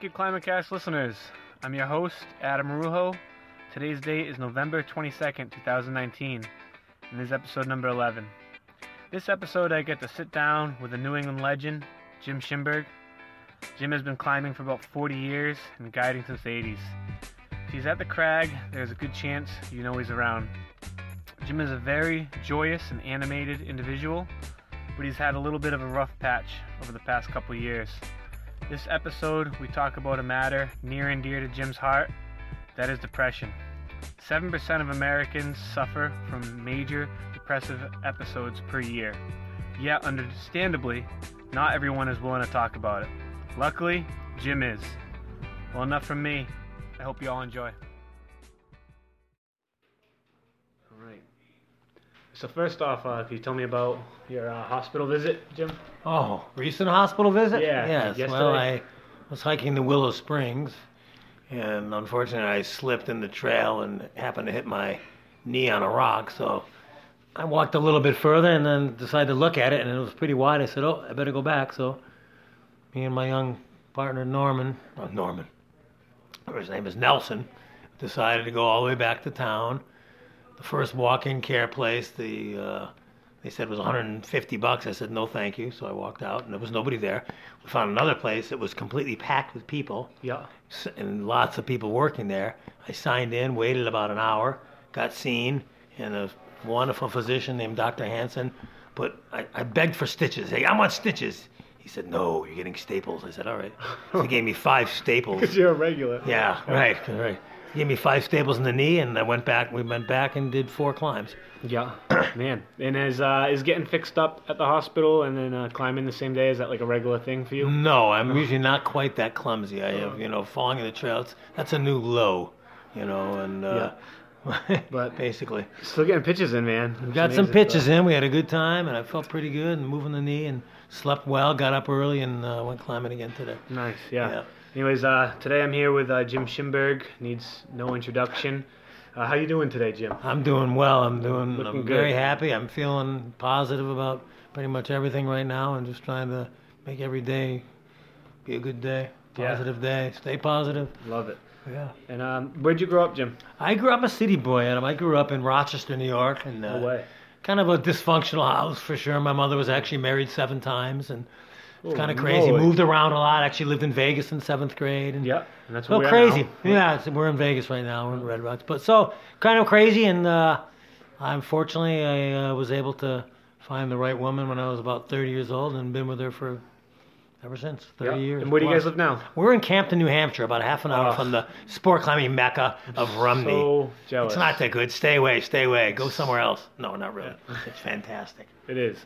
Wicked Climate Cast listeners. I'm your host, Adam Rujo. Today's date is November 22nd, 2019, and this is episode number 11. This episode, I get to sit down with a New England legend, Jim Shimberg. Jim has been climbing for about 40 years and guiding since the 80s. If he's at the crag, there's a good chance you know he's around. Jim is a very joyous and animated individual, but he's had a little bit of a rough patch over the past couple years. This episode, we talk about a matter near and dear to Jim's heart that is depression. 7% of Americans suffer from major depressive episodes per year. Yet, understandably, not everyone is willing to talk about it. Luckily, Jim is. Well, enough from me. I hope you all enjoy. So first off, uh, can you tell me about your uh, hospital visit, Jim? Oh, recent hospital visit? Yeah, Yes. yesterday. Well, I was hiking the Willow Springs, and unfortunately, I slipped in the trail and happened to hit my knee on a rock. So I walked a little bit further and then decided to look at it, and it was pretty wide. I said, "Oh, I better go back." So me and my young partner Norman, oh, Norman, or his name is Nelson, decided to go all the way back to town. The first walk-in care place, the uh, they said it was 150 bucks. I said no, thank you. So I walked out, and there was nobody there. We found another place that was completely packed with people, Yeah. and lots of people working there. I signed in, waited about an hour, got seen, and a wonderful physician named Dr. Hansen. But I, I begged for stitches. Hey, I want stitches. He said, no, you're getting staples. I said, all right. So he gave me five staples. Because you're a regular. Yeah, right, right. He gave me five staples in the knee, and I went back. We went back and did four climbs. Yeah, man. And is uh, is getting fixed up at the hospital and then uh, climbing the same day? Is that like a regular thing for you? No, I'm usually not quite that clumsy. I have, you know, falling in the trails. That's a new low, you know, and uh, But- basically, Still getting pitches in, man. we got some pitches in. We had a good time, and I felt pretty good, and moving the knee, and slept well. Got up early, and uh, went climbing again today. Nice, yeah. Yeah. Anyways, uh, today I'm here with uh, Jim Shimberg. Needs no introduction. Uh, how you doing today, Jim? I'm doing well. I'm doing. Looking I'm very happy. I'm feeling positive about pretty much everything right now, and just trying to make every day be a good day, Yeah. positive day. Stay positive. Love it. Yeah. And um, where'd you grow up, Jim? I grew up a city boy, Adam. I grew up in Rochester, New York, and uh, No way. kind of a dysfunctional house for sure. My mother was actually married seven times, and it's Oh, kind of crazy. Lord. Moved around a lot. Actually lived in Vegas in seventh grade, and Yeah, and that's so what we are crazy. now. Yeah, it's, we're in Vegas right now. We're in Red Rocks, but so kind of crazy. And uh, unfortunately, I uh, was able to find the right woman when I was about 30 years old, and been with her for ever since 30 Yeah. years. And where do you plus. guys live now? We're in Campton, New Hampshire, about a half an hour Oh. from the sport climbing mecca of Rumney. So jealous. It's not that good. Stay away. Stay away. Go somewhere else. No, not really. It's fantastic. It is.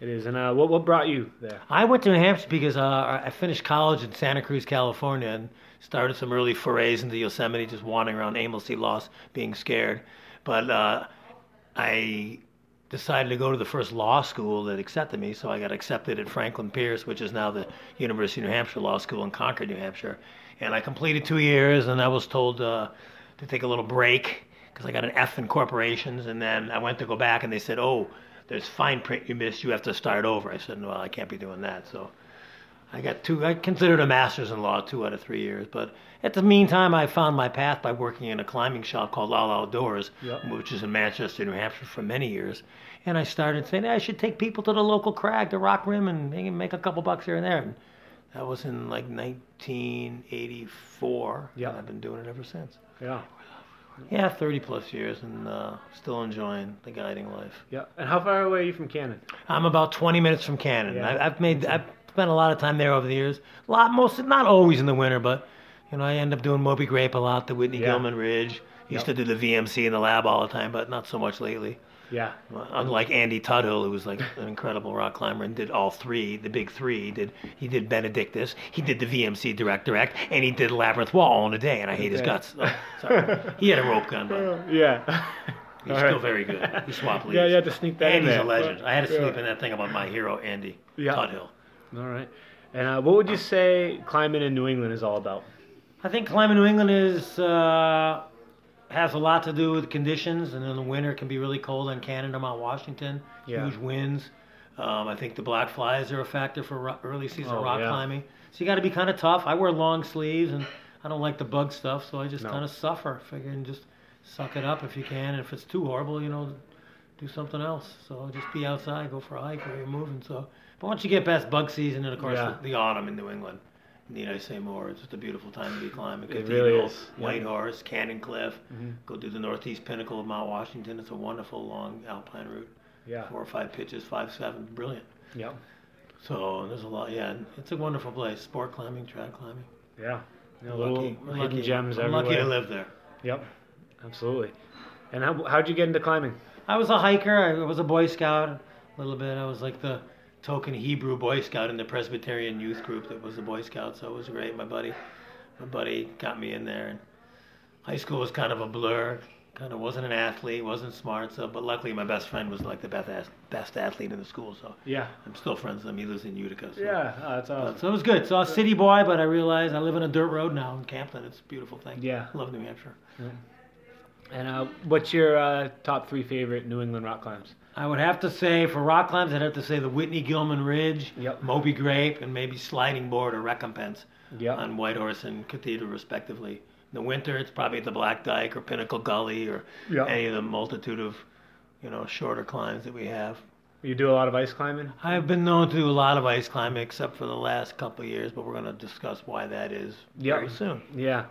It is. And uh, what what brought you there? I went to New Hampshire because uh, I finished college in Santa Cruz, California, and started some early forays into Yosemite, just wandering around aimlessly lost, being scared. But uh, I decided to go to the first law school that accepted me, so I got accepted at Franklin Pierce, which is now the University of New Hampshire Law School in Concord, New Hampshire. And I completed two years, and I was told uh, to take a little break because I got an F in corporations. And then I went to go back, and they said, "Oh, there's fine print you missed. You have to start over." I said, "Well, I can't be doing that." So I got two. I considered a master's in law two out of three years, but at the meantime, I found my path by working in a climbing shop called All Outdoors, Yep. which is in Manchester, New Hampshire, for many years. And I started saying I should take people to the local crag, the Rock Rim, and make a couple bucks here and there. And that was in like 1984. Yep. and I've been doing it ever since. Yeah. Yeah, 30 plus years, and uh, still enjoying the guiding life. Yeah. And how far away are you from Cannon? I'm about 20 minutes from Cannon. Yeah. I, I've made, I've spent a lot of time there over the years. A lot, most, not always in the winter, but you know, I end up doing Moby Grape a lot, the Whitney Yeah. Gilman Ridge. Used to do the VMC in the lab all the time, but not so much lately. Yeah. Unlike Andy Tuthill, who was like an incredible rock climber and did all three, the big three. He did he did Benedictus, he did the VMC Direct Direct, and he did Labyrinth Wall all in a day. And I hate his guts. Oh, sorry. He had a rope gun, but Yeah. he's All still right. very good. He swapped leads. Yeah, you had to sneak that in Andy's there. a legend. I had to Yeah. sleep in that thing about my hero, Andy Yeah. Tuthill. All right. And uh, what would you say climbing in New England is all about? I think climbing New England is uh, has a lot to do with conditions, and in the winter it can be really cold on Cannon, Mount Washington, Yeah. huge winds. Um, I think the black flies are a factor for ro- early season Oh, rock yeah. climbing. So you got to be kind of tough. I wear long sleeves and I don't like the bug stuff, so I just No. kind of suffer. Figure and just suck it up if you can. And if it's too horrible, you know, do something else. So just be outside, go for a hike, or you're moving. So, but once you get past bug season and of course Yeah. the, the autumn in New England, need I say more? It's just a beautiful time to be climbing. It really is, yeah. White Horse, Cannon Cliff. Mhm. Go do the northeast pinnacle of Mount Washington. It's a wonderful long alpine route. Yeah. Four or five pitches, five seven, brilliant. Yep. So there's a lot. Yeah, it's a wonderful place. Sport climbing, trad climbing. Yeah. You know, lucky. Hidden lucky. gems I'm everywhere. lucky to live there. Yep. Absolutely. And how, how'd you get into climbing? I was a hiker. I was a Boy Scout a little bit. I was like the token Hebrew Boy Scout in the Presbyterian youth group that was the Boy Scout. So it was great. My buddy, my buddy got me in there. And high school was kind of a blur. Kind of wasn't an athlete, wasn't smart. So, but luckily my best friend was like the best best athlete in the school. So Yeah. I'm still friends with him. He lives in Utica. So. Yeah. Oh, that's Uh, awesome. So it was good. So I was a city boy, but I realized I live on a dirt road now in Campton. It's a beautiful thing. Yeah. I love New Hampshire. And uh, what's your uh, top three favorite New England rock climbs? I would have to say for rock climbs, I'd have to say the Whitney Gilman Ridge, Yep. Moby Grape, and maybe Sliding Board or Recompense Yep. on Whitehorse and Cathedral, respectively. In the winter, it's probably the Black Dyke or Pinnacle Gully or Yep. any of the multitude of, you know, shorter climbs that we have. You do a lot of ice climbing? I've been known to do a lot of ice climbing, except for the last couple of years, but we're going to discuss why that is Yep. very soon. Yeah.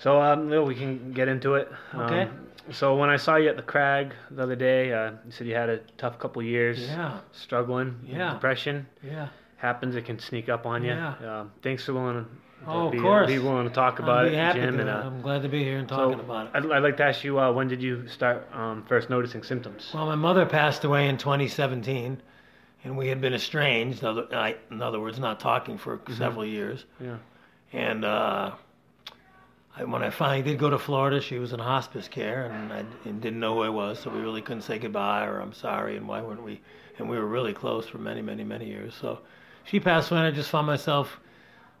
So um, we can get into it. Okay. Um, so when I saw you at the Crag the other day, uh, you said you had a tough couple years, Yeah, struggling, Yeah. depression yeah. happens. It can sneak up on you. Yeah. Um, thanks for willing to, Oh, of be, course. be willing to talk about it, Jim. to. And uh, I'm glad to be here and talking about it. I'd, I'd like to ask you, uh, when did you start um, first noticing symptoms? Well, my mother passed away in 2017, and we had been estranged. In other, I, in other words, not talking for several years. Yeah. And uh, I, when I finally did go to Florida, she was in hospice care, and I and didn't know who I was, so we really couldn't say goodbye or I'm sorry, and why weren't we? And we were really close for many, many, many years. So she passed away, and I just found myself,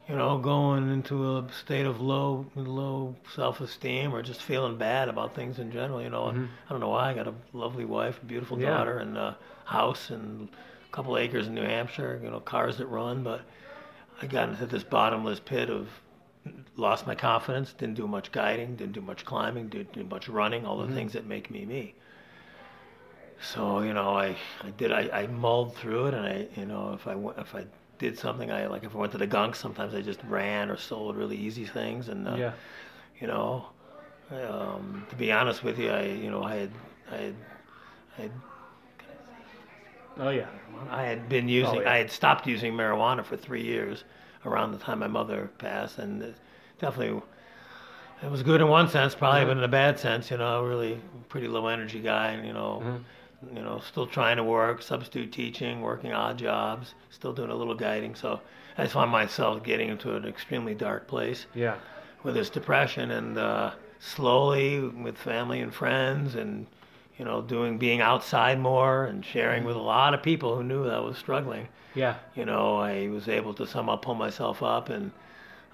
you know, going into a state of low, low self-esteem or just feeling bad about things in general. You know, mm-hmm. I don't know why. I got a lovely wife, a beautiful Yeah. daughter, and a house, and a couple acres in New Hampshire. You know, cars that run, but I got into this bottomless pit of lost my confidence, didn't do much guiding, didn't do much climbing, didn't do much running, all the things that make me me. So you know, I, I did I, I mulled through it, and I you know if I went, if I did something, I like if I went to the gunk, sometimes I just ran or sold really easy things, and uh, yeah. you know, um, to be honest with you, I you know I had I had I had Oh yeah. I had been using, Oh, yeah. I had stopped using marijuana for three years around the time my mother passed, and it definitely, it was good in one sense, probably, but in a bad sense, you know, really pretty low energy guy, and you know, Mm-hmm. you know, still trying to work, substitute teaching, working odd jobs, still doing a little guiding. So I just found myself getting into an extremely dark place Yeah. with this depression and uh, slowly with family and friends and you know doing being outside more and sharing with a lot of people who knew that I was struggling Yeah. you know I was able to somehow pull myself up and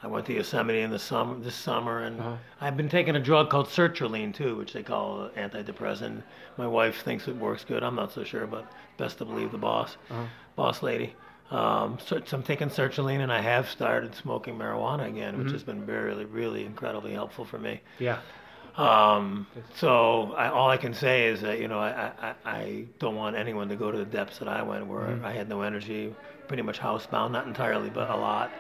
I went to Yosemite in the summer this summer and Uh-huh. I've been taking a drug called sertraline too which they call an antidepressant my wife thinks it works good I'm not so sure but best to believe the boss Uh-huh. boss lady um, so, so I'm taking sertraline and I have started smoking marijuana again, which has been really, really incredibly helpful for me. Yeah. Um, so I, all I can say is that you know I, I, I don't want anyone to go to the depths that I went, where I had no energy, pretty much housebound, not entirely, but a lot.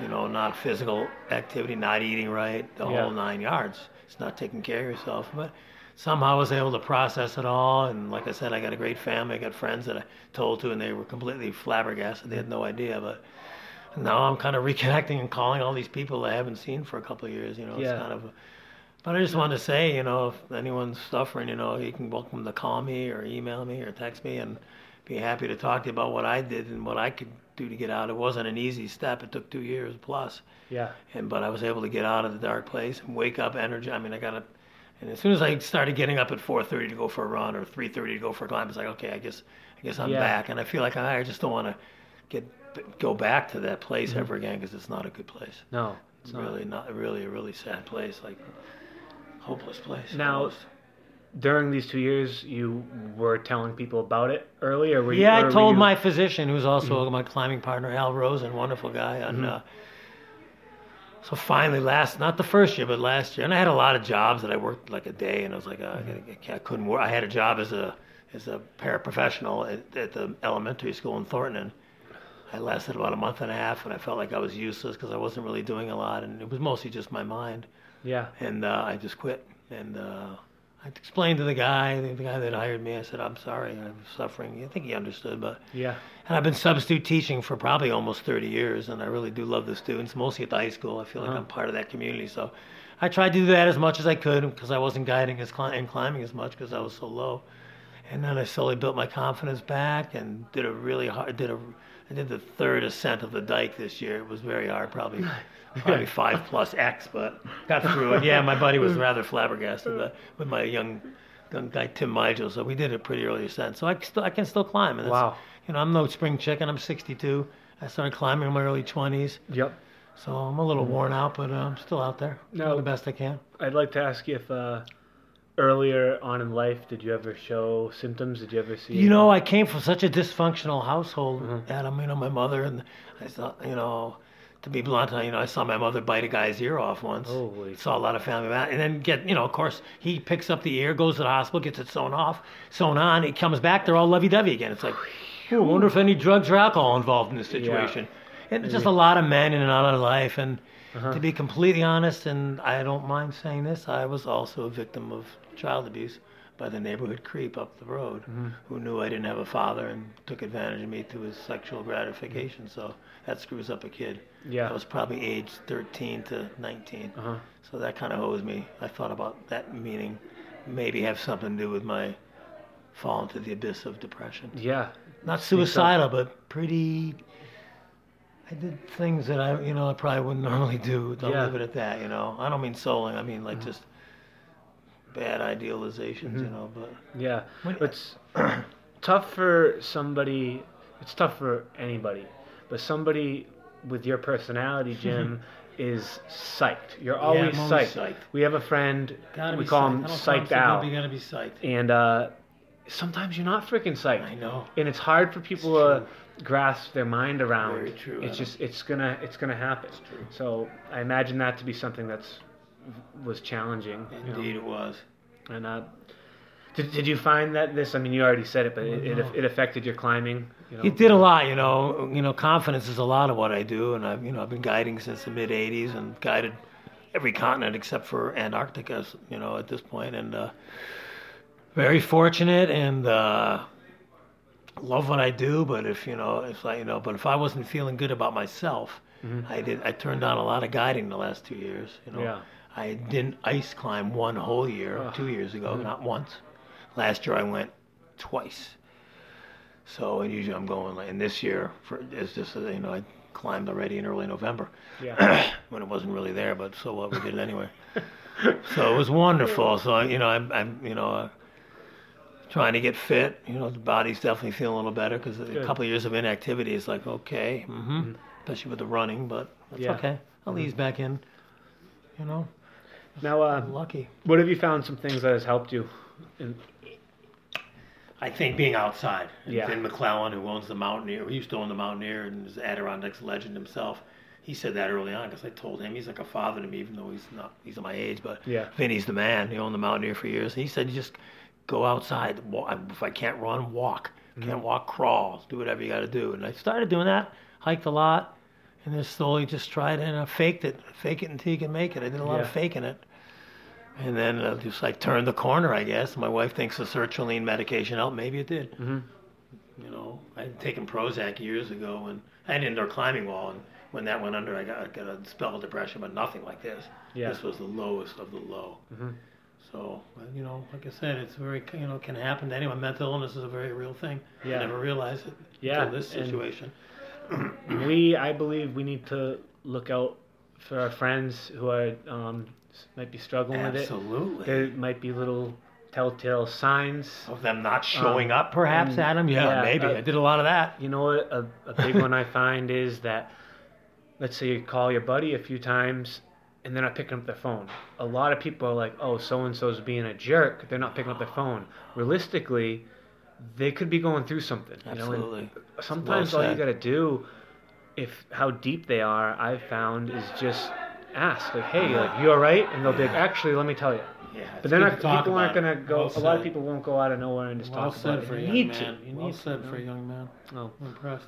You know, not physical activity, not eating right, the Yeah. whole nine yards. It's not taking care of yourself, but somehow I was able to process it all. And like I said, I got a great family. I got friends that I told to, and they were completely flabbergasted. They had no idea, but now I'm kind of reconnecting and calling all these people I haven't seen for a couple of years. You know, Yeah. it's kind of. But I just want to say, you know, if anyone's suffering, you know, you can welcome to call me or email me or text me, and be happy to talk to you about what I did and what I could do to get out. It wasn't an easy step. It took two years plus, Yeah. and but I was able to get out of the dark place and wake up energy. I mean, I got to. And as soon as I started getting up at 4:30 to go for a run or 3:30 to go for a climb, it's like, okay, I guess, I guess I'm Yeah. back. And I feel like I just don't want to get go back to that place Mm-hmm. ever again because it's not a good place. No. It's really not really a really sad place, like hopeless place. Now- almost. during these two years you were telling people about it earlier. were you? Yeah, or I were told you- my physician, who's also my climbing partner, Al Rosen, wonderful guy. And uh, so finally, last not the first year, but last year, and I had a lot of jobs that I worked like a day, and I was like, uh, I, I couldn't work. I had a job as a as a paraprofessional at, at the elementary school in Thornton. And I lasted about a month and a half, and I felt like I was useless because I wasn't really doing a lot, and it was mostly just my mind Yeah. and uh, I just quit. And uh, I explained to the guy, the, guy that hired me, I said, "I'm sorry, I'm suffering." I think he understood, but Yeah. and I've been substitute teaching for probably almost 30 years, and I really do love the students, mostly at the high school. I feel like Uh-huh. I'm part of that community, so I tried to do that as much as I could because I wasn't guiding as cli- and climbing as much because I was so low. And then I slowly built my confidence back and did a really hard, did a, I did the third ascent of the dike this year. It was very hard, probably, probably five plus X, but got through it. Yeah, my buddy was rather flabbergasted but, with my young, young guy Tim Migel, so we did a pretty early ascent. So I can still, I can still climb. And Wow. You know, I'm no spring chicken. I'm 62. I started climbing in my early 20s, Yep. so I'm a little worn out, but uh, I'm still out there No. doing the best I can. I'd like to ask you if uh, earlier on in life did you ever show symptoms? Did you ever see? You know, I came from such a dysfunctional household, Mhm. Adam. You know, my mother and I saw, you know, to be blunt, you know, I saw my mother bite a guy's ear off once. Holy. Saw a lot of family and then get, you know, of course, he picks up the ear, goes to the hospital, gets it sewn off, sewn on. He comes back, they're all lovey-dovey again. It's like, I wonder if any drugs or alcohol involved in this situation. And just a lot of men in and out of life, and Uh-huh. to be completely honest, and I don't mind saying this, I was also a victim of child abuse by the neighborhood creep up the road Mm-hmm. who knew I didn't have a father and took advantage of me to his sexual gratification. So that screws up a kid. Yeah. I was probably age 13 to 19. Uh-huh. So that kind of owes me. I thought about that meaning maybe have something to do with my fall into the abyss of depression. Yeah. Not suicidal, but pretty. I did things that I, you know, I probably wouldn't normally do. I'll Yeah. leave it at that. You know, I don't mean souling. I mean like just bad idealizations. You know, but Yeah. When- It's tough for somebody. It's tough for anybody, but somebody with your personality, Jim, is psyched. You're always, psyched. always psyched. We have a friend. gotta we call psyched. him I don't call him psyched so out, You gotta be psyched. and uh, sometimes you're not freaking psyched. I know. and it's hard for people to grasp their mind around. Very true, It's Adam. just it's gonna it's gonna happen. true. So I imagine that to be something that's was challenging. you know. Indeed, it was. And uh, did, did you find that this? I mean, you already said it, but it, it, it affected your climbing. You know? It did a lot, you know. You know, confidence is a lot of what I do, and I've, you know, I've been guiding since the mid '80s and guided every continent except for Antarctica, you know, at this point, and uh, very fortunate and uh, love what I do. But if you know, if I, you know, but if I wasn't feeling good about myself, I did. I turned down a lot of guiding the last two years. You know, Yeah. I didn't ice climb one whole year, Ugh. two years ago, not once. Last year I went twice. So and usually I'm going and this year for it's just uh, you know I climbed already in early November Yeah. when it wasn't really there, but so what we did it anyway. so it was wonderful. So I, you know I'm, I'm you know uh, trying to get fit. You know the body's definitely feeling a little better because a couple of years of inactivity is like okay, hmm especially with the running, but that's Yeah. okay. I'll ease back in. You know, Now, uh, I'm lucky. what have you found? Some things that has helped you. In, I think being outside. And Yeah. Vin McClelland, who owns the Mountaineer, who used to own the Mountaineer and is Adirondacks legend himself, he said that early on because I told him he's like a father to me, even though he's not, he's my age. But Yeah. Vinny's the man. He owned the Mountaineer for years. And he said, you just go outside. If I can't run, walk. Mm-hmm. Can't walk, crawl. Do whatever you got to do. And I started doing that. Hiked a lot, and then slowly just tried and I faked it. Fake it until you can make it. I did a lot of faking it. And then uh, just like turned the corner, I guess. My wife thinks the sertraline medication helped. Maybe it did. Mhm. You know, I had taken Prozac years ago, and I had an indoor climbing wall, and when that went under, I got, got a spell of depression, but nothing like this. Yeah. This was the lowest of the low. Mhm. So, you know, like I said, it's very, you know, can happen to anyone. Mental illness is a very real thing. Yeah. I never realized it Yeah, until this and- situation. we, I believe, we need to look out for our friends who are um, might be struggling with it. Absolutely. There might be little telltale signs. Of them not showing up, Um, perhaps, and- Adam? Yeah, yeah, maybe. uh, I did a lot of that. You know what? A, a big one I find is that, let's say you call your buddy a few times, and they're not picking up their phone. A lot of people are like, "Oh, so and so's being a jerk. They're not picking up their phone." Realistically, they could be going through something. You know, and Absolutely. sometimes Well all you got to do, if how deep they are, I've found is just ask, like, "Hey, uh-huh. like, you all right?" And they'll be like, "Actually, let me tell you." Yeah, But they're not. People aren't gonna go. Well a lot of people won't go out of nowhere and just Well talk said about for it. You need man. to. You well need said you for a young man. Oh, I'm impressed.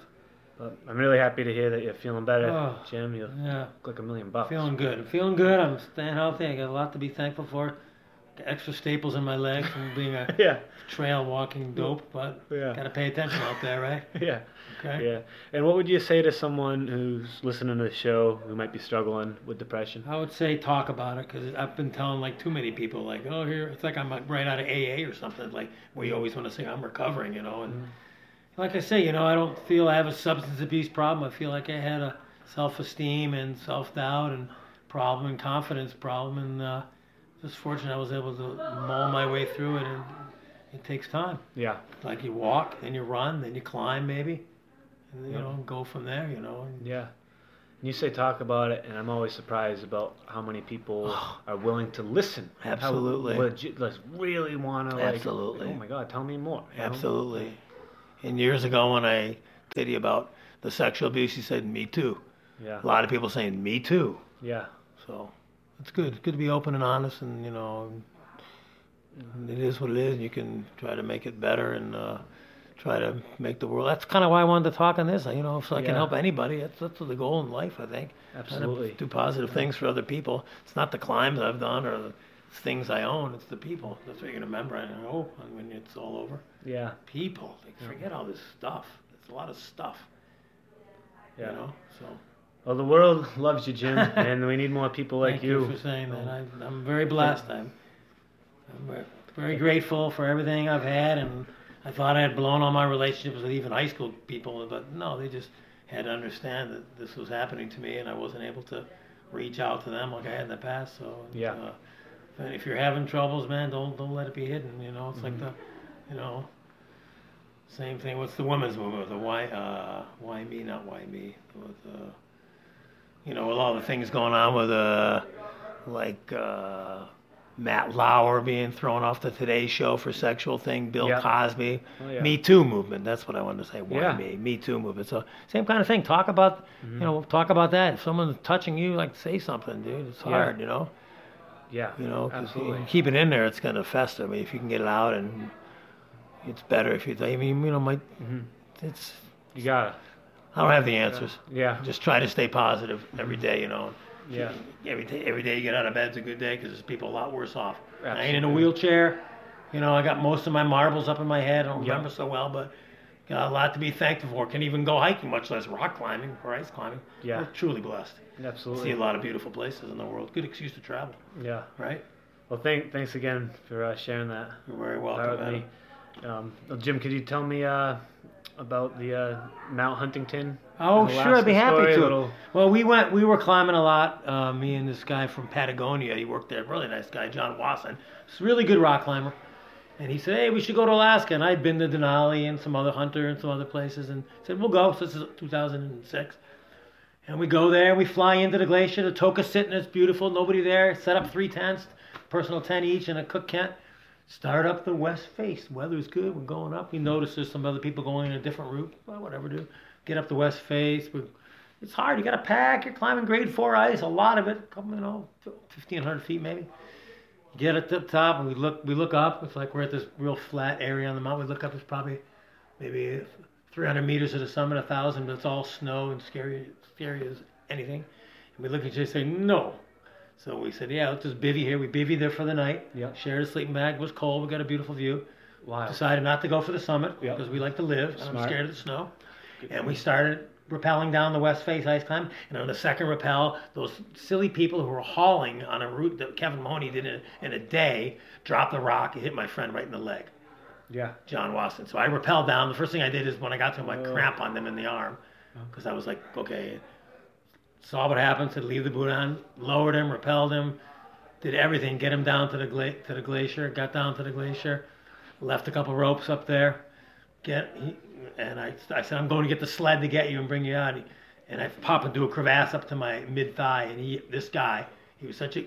But I'm really happy to hear that you're feeling better, Oh. Jim. You Yeah, look like a million bucks. feeling good. I'm feeling good. I'm staying healthy. I got a lot to be thankful for. Got extra staples in my legs from being a yeah, trail walking dope, but yeah, gotta pay attention out there, right? yeah, Okay. yeah. And what would you say to someone who's listening to the show who might be struggling with depression? I would say talk about it because I've been telling like too many people like, oh, here it's like I'm right out of AA or something like where you always want to say I'm recovering, you know. And Mhm. Like I say, you know, I don't feel I have a substance abuse problem. I feel like I had a self-esteem and self-doubt and problem and confidence problem, and uh, just fortunate I was able to mull my way through it. And it takes time. Yeah, Like you walk, then you run, then you climb maybe, and you Yep. know, go from there. You know. And, yeah. And you say talk about it, and I'm always surprised about how many people are willing to listen. how Absolutely. legit, like, really want to like. Absolutely. Oh my God, tell me more. Absolutely. know? And years ago, when I did you about the sexual abuse, you said, "Me too." Yeah, A lot of people saying, "Me too." yeah, So it's good. It's good to be open and honest, and you know, and it is what it is. You can try to make it better and uh, try to make the world. That's kind of why I wanted to talk on this. You know, so I Yeah. can help anybody. That's that's the goal in life, I think. Absolutely. do positive things for other people. It's not the climbs I've done or the things I own. It's the people. That's what you're gonna remember. I know when it's all over. Yeah, People. Like, forget all this stuff. It's a lot of stuff. yeah. You know. So Well, the world loves you, Jim, and we need more people like thank you. you. for saying that. I, I'm very blessed. I'm, I'm very, grateful for everything I've had, and I thought I had blown all my relationships with even high school people, but no, they just had to understand that this was happening to me, and I wasn't able to reach out to them like I had in the past. So Yeah. uh, if you're having troubles, man, don't don't let it be hidden. You know, it's like Mm-hmm. the, you know. Same thing. What's the women's movement? The why, uh, why me, not why me. With, uh, you know, with all the things going on with, uh, like uh, Matt Lauer being thrown off the Today Show for sexual thing, Bill Yeah. Cosby, Oh, yeah. Me Too movement. That's what I wanted to say. Why Yeah. me? Me Too movement. So same kind of thing. Talk about, Mm-hmm. you know, talk about that. If someone's touching you, like say something, dude. It's hard, you know. Yeah, You know, 'cause absolutely. keep it in there, it's gonna fester. I mean, if you can get it out, and it's better if you. I mean, you know, my, Mhm. it's. You gotta. I don't have the answers. Yeah, Just try to stay positive every day, you know. yeah, Every day, every day you get out of bed's a good day because there's people a lot worse off. Absolutely. I ain't in a wheelchair. You know, I got most of my marbles up in my head. I don't Yeah. remember so well, but got a lot to be thankful for. Can even go hiking, much less rock climbing or ice climbing. Yeah. We're truly blessed. Absolutely. See a lot of beautiful places in the world. Good excuse to travel, Yeah. right? Well, thank, thanks again for uh, sharing that You're very welcome, with me. Um, well, Jim, could you tell me uh, about the uh, Mount Huntington? Oh, sure, I'd be happy story, to. little- Well, we went, we were climbing a lot. Uh, me and this guy from Patagonia. He worked there. Really nice guy, John Wasson. He's a really good rock climber. And he said, "Hey, we should go to Alaska." And I'd been to Denali and some other Hunter and some other places, and said, "We'll go." So this is 2006. And we go there. We fly into the glacier. The Tokositna. It's beautiful. Nobody there. Set up three tents, personal tent each, and a cook tent. Start up the west face. Weather's good. We're going up. We notice there's some other people going in a different route. Well, whatever, do. Get up the west face. We, it's hard. You got to pack. You're climbing grade four ice. A lot of it. Couple, you know, 1,500 feet maybe. Get at the top, and we look. We look up. It's like we're at this real flat area on the mountain. We look up. It's probably maybe 300 meters to the summit, a thousand, but it's all snow and scary, scary as anything. And we look at each other and say, no. So we said, yeah, let's just bivvy here. We bivvied there for the night. Yep. Shared a sleeping bag. It was cold. We got a beautiful view. Wow. Decided not to go for the summit Yep. because we like to live. And I'm scared of the snow. And we started rappelling down the west face ice climb. And on the second rappel, those silly people who were hauling on a route that Kevin Mahoney did in a, in a day dropped the rock. and hit my friend right in the leg. Yeah. John Wasson. So I rappelled down. The first thing I did is when I got to him, I Oh. cramp on them in the arm because I was like, okay. Saw what happened. Said leave the boot on. Lowered him, repelled him, did everything. Get him down to the gla- to the glacier. Got down to the glacier. Left a couple ropes up there. Get he, and I, I said I'm going to get the sled to get you and bring you out. And I pop into a crevasse up to my mid thigh, and he this guy He was such a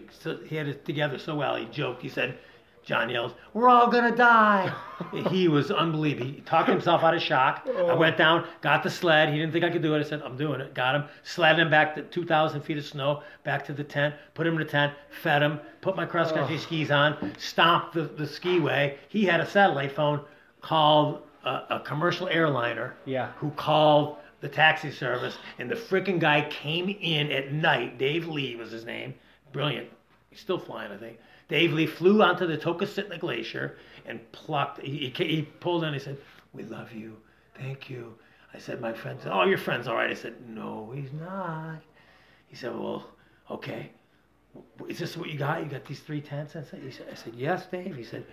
he had it together so well. He joked. He said, John yells, "We're all gonna die." he was unbelievable. He talked himself out of shock. I oh. went down, got the sled. He didn't think I could do it. I said, "I'm doing it." Got him, sledded him back to 2,000 feet of snow, back to the tent, put him in the tent, fed him, put my cross oh. country skis on, stomped the, the skiway. He had a satellite phone, called a, a commercial airliner Yeah. who called the taxi service, and the freaking guy came in at night. Dave Lee was his name. Brilliant. He's still flying, I think. Dave Lee flew onto the Tokositna Glacier and plucked. He, he, he pulled in. He said, "We love you. Thank you." I said, "My friend said, oh, your friend's all right." I said, "No, he's not." He said, "Well, okay. Is this what you got? You got these three tents?" I said, said, I said "Yes, Dave." He said,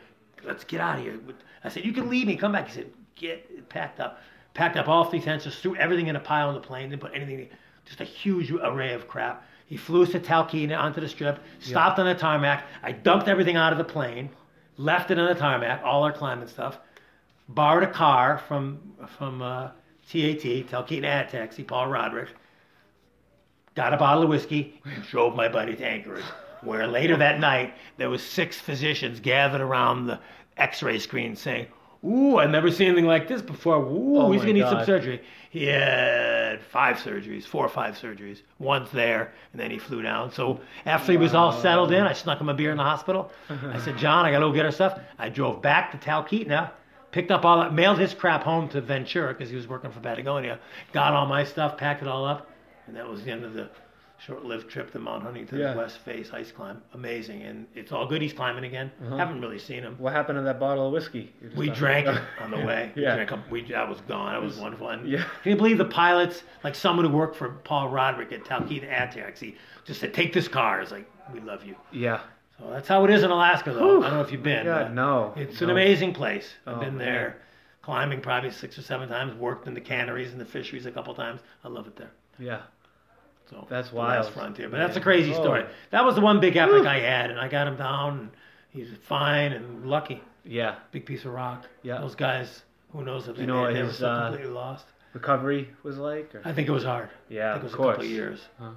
"Let's get out of here." I said, "You can leave me. Come back." He said, "Get packed up." Packed up all three tents, just threw everything in a pile on the plane, didn't put anything. Just a huge array of crap. He flew us to Talkeetna onto the strip, stopped on the tarmac. I dumped everything out of the plane, left it on the tarmac, all our climbing stuff. Borrowed a car from from uh, TAT, Talkeetna Air Taxi, Paul Roderick. Got a bottle of whiskey and drove my buddy to Anchorage, where later that night there was six physicians gathered around the X-ray screen saying, "Ooh, I've never seen anything like this before. Ooh, Oh he's gonna need some surgery." He had five surgeries, four or five surgeries. One's there, and then he flew down. So after he was all settled in, I snuck him a beer in the hospital. I said, "John, I gotta go get our stuff." I drove back to Talkeetna, picked up all that, mailed his crap home to Ventura because he was working for Patagonia. Got all my stuff, packed it all up, and that was the end of the short-lived trip to Mount Huntington Yeah. West Face ice climb. Amazing, and it's all good. He's climbing again. Uh-huh. Haven't really seen him. What happened to that bottle of whiskey? We drank it on the way. We Yeah. drank a- we, that was gone. That was wonderful. And Yeah. Can you believe the pilots, like someone who worked for Paul Roderick at Talkeetna Air Taxi, just said, "Take this car." It's like we love you. Yeah. So that's how it is in Alaska, though. I don't know if you've been. But no. It's no. an amazing place. I've Oh, been man. there, climbing probably six or seven times. Worked in the canneries and the fisheries a couple times. I love it there. Yeah. So That's the last wild. frontier. But that's a crazy Oh. story. That was the one big epic I had, and I got him down. and He's fine and lucky. Yeah. Big piece of rock. Yeah. Those guys, who knows if they, You know made it, what they were his, so uh, completely lost. Recovery was like? Or? I think it was hard. Yeah, I think it was of a couple course. of years. Huh.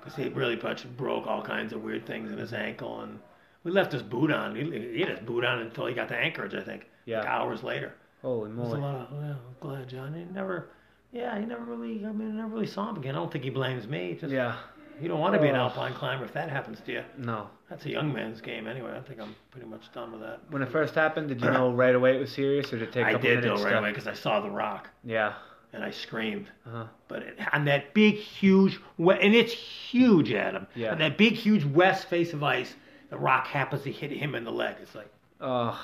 Because he really broke all kinds of weird things in his ankle, and we left his boot on. He, he had his boot on until he got to Anchorage, I think. Yeah. Like hours later. Holy It was a moly. lot of, well, I'm glad, John. He never, yeah, he never really, I mean, I never really saw him again. I don't think he blames me. Just, Yeah. You don't want to be an alpine climber if that happens to you. No. That's a young man's game anyway. I think I'm pretty much done with that. When it first happened, did you know right away it was serious, or did it take a I couple did know minutes? right to- away because I saw the rock Yeah. and I screamed. Uh-huh. But it, on that big, huge, we- and it's huge, Adam. Yeah. On that big, huge west face of ice, the rock happens to hit him in the leg. It's like, Oh.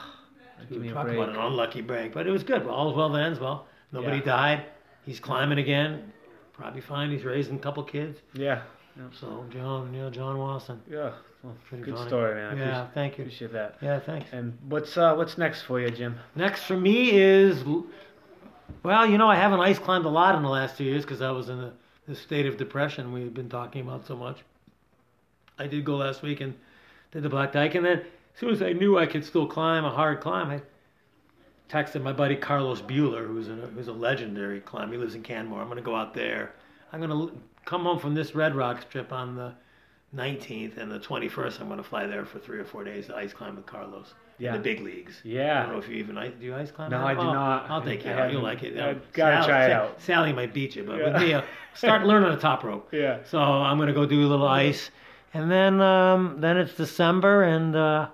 Give me a talk break. about an unlucky break. But it was good. Well, all's well that ends well. Nobody Yeah. died. He's climbing again. Probably fine. He's raising a couple kids. Yeah. So John, yeah, John Watson. Yeah. Well, Pretty good funny. story, man. I Yeah, appreciate, thank you. appreciate that. Yeah, thanks. And what's uh what's next for you, Jim? Next for me is, well, you know, I haven't ice climbed a lot in the last two years because I was in the, the state of depression we've been talking about so much. I did go last week and did the Black Dyke, and then as soon as I knew I could still climb a hard climb, I texted my buddy Carlos Buhler, who's a, who's a legendary climber. He lives in Canmore. I'm going to go out there. I'm going to come home from this Red Rocks trip on the 19th and the 21st. I'm going to fly there for three or four days to ice climb with Carlos Yeah. in the big leagues. Yeah. I don't know if you even ice, do you ice climb? No, I do not. I'll take you out. You'll like it. I gotta try it out. Sally might beat you, but Yeah. with me, uh, start learning the top rope. Yeah. So I'm gonna go do a little ice, and then um, then it's December, and uh,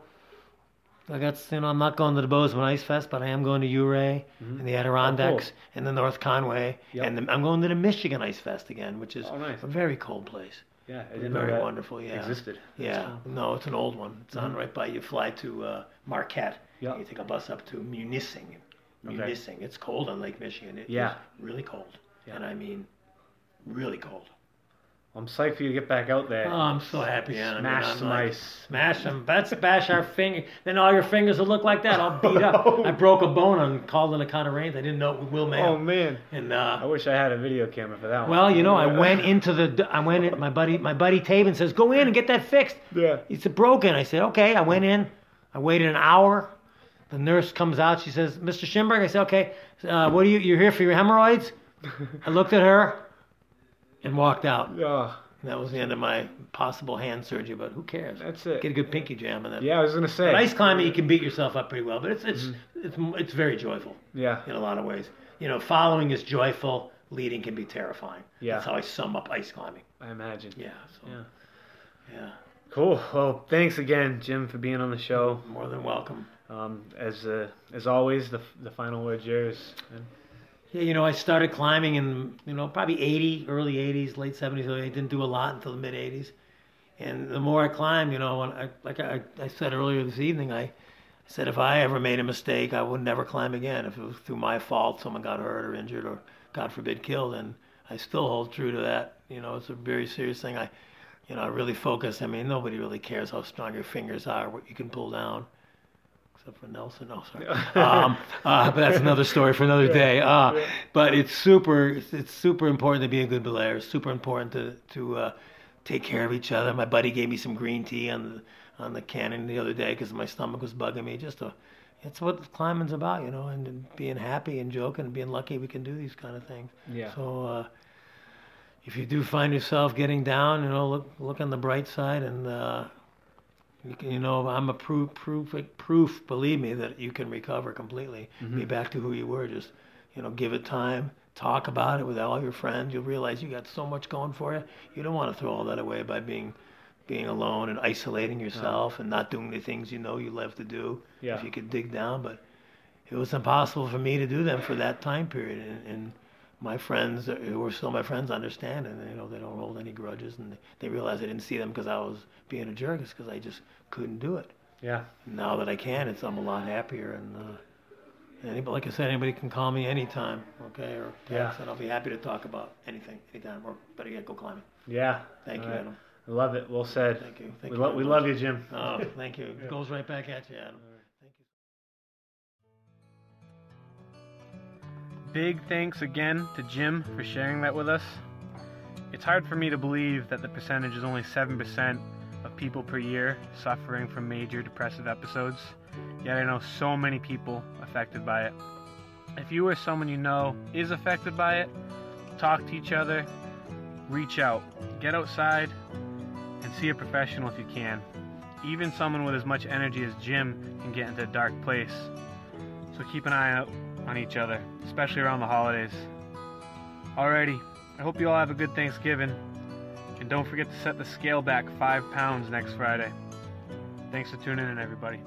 I got you know I'm not going to the Bozeman Ice Fest, but I am going to Ouray and the Adirondacks and the North Conway, Mm-hmm. Yep. and the, I'm going to the Michigan Ice Fest again, which is Oh, nice. a very cold place. Yeah. I didn't know Very that wonderful, yeah. existed. Yeah, no, it's an old one. It's on right by you. Fly to uh, Marquette. Mm-hmm. Yeah. You take a bus up to Munising. Okay. Munising. It's cold on Lake Michigan. It Yeah. really cold. Yeah. And I mean, really cold. I'm psyched for you to get back out there. Oh, I'm so happy. Yeah, Smash I mean, some like, ice. Smash them. Let's bash our finger. Then all your fingers will look like that. I'll beat up. I broke a bone on calling a kind of rains. I didn't know it would Will Mayo. oh man. and I uh, wish I had a video camera for that one. well, you know, I went into the. I went in. My buddy, my buddy Taven says, "Go in and get that fixed." Yeah. It's broken. I said, okay. I went in. I waited an hour. The nurse comes out. She says, Mr. Shimberg. I said, okay. Uh, what are you? You're here for your hemorrhoids? I looked at her and walked out. Oh, And that was the end of my possible hand surgery, but who cares? That's it. Get a good pinky jam and then. Yeah, I was gonna say. But ice climbing, you can beat yourself up pretty well, but it's it's Mm-hmm. it's it's very joyful Yeah. in a lot of ways. You know, following is joyful, leading can be terrifying. Yeah. That's how I sum up ice climbing. I imagine. Yeah. So, Yeah. yeah. Cool. Well, thanks again, Jim, for being on the show. More than welcome. Um, as uh, as always, the the final word's yours. And Yeah, you know, I started climbing in, you know, probably 80, early 80s, late 70s. I didn't do a lot until the mid 80s. And the more I climbed, you know, I, like I, I said earlier this evening, I said if I ever made a mistake, I would never climb again. If it was through my fault, someone got hurt or injured or, God forbid, killed. And I still hold true to that. You know, it's a very serious thing. I, you know, I really focus. I mean, nobody really cares how strong your fingers are, what you can pull down. Except for Nelson, no, sorry. um, uh, but that's another story for another day. Uh, but it's super, it's, it's super important to be a good belayer. It's super important to to uh, take care of each other. My buddy gave me some green tea on the on the cannon the other day because my stomach was bugging me. Just to, it's what climbing's about, you know, and, and being happy and joking and being lucky we can do these kind of things. yeah. So uh, if you do find yourself getting down, you know, look look on the bright side, and uh, you, can, you know, I'm a proof proof proof. Believe me that you can recover completely, be mm-hmm. back to who you were. Just you know, give it time. Talk about it with all your friends. You'll realize you got so much going for you. You don't want to throw all that away by being being alone and isolating yourself and not doing the things you know you love to do. Yeah. If you could dig down, but it was impossible for me to do them for that time period. And, and my friends, who were still my friends, understand, and you know they don't hold any grudges, and they realize I didn't see them because I was being a jerk, it's because I just couldn't do it. Yeah. Now that I can, it's I'm a lot happier, and uh, anybody, like I said, anybody can call me anytime, okay, or text, Yeah. and I'll be happy to talk about anything, anytime, or better yet, go climbing. Yeah. Thank All you, right. Adam. I love it. Well said. Thank you. Thank we you lo- we love you, Jim. Oh, thank you. It goes right back at you, Adam. Big thanks again to Jim for sharing that with us. It's hard for me to believe that the percentage is only 7% of people per year suffering from major depressive episodes, yet I know so many people affected by it. If you or someone you know is affected by it, talk to each other, reach out, get outside, and see a professional if you can. Even someone with as much energy as Jim can get into a dark place. So keep an eye out on each other, especially around the holidays. Alrighty, I hope you all have a good Thanksgiving. And don't forget to set the scale back five pounds next Friday. Thanks for tuning in, everybody.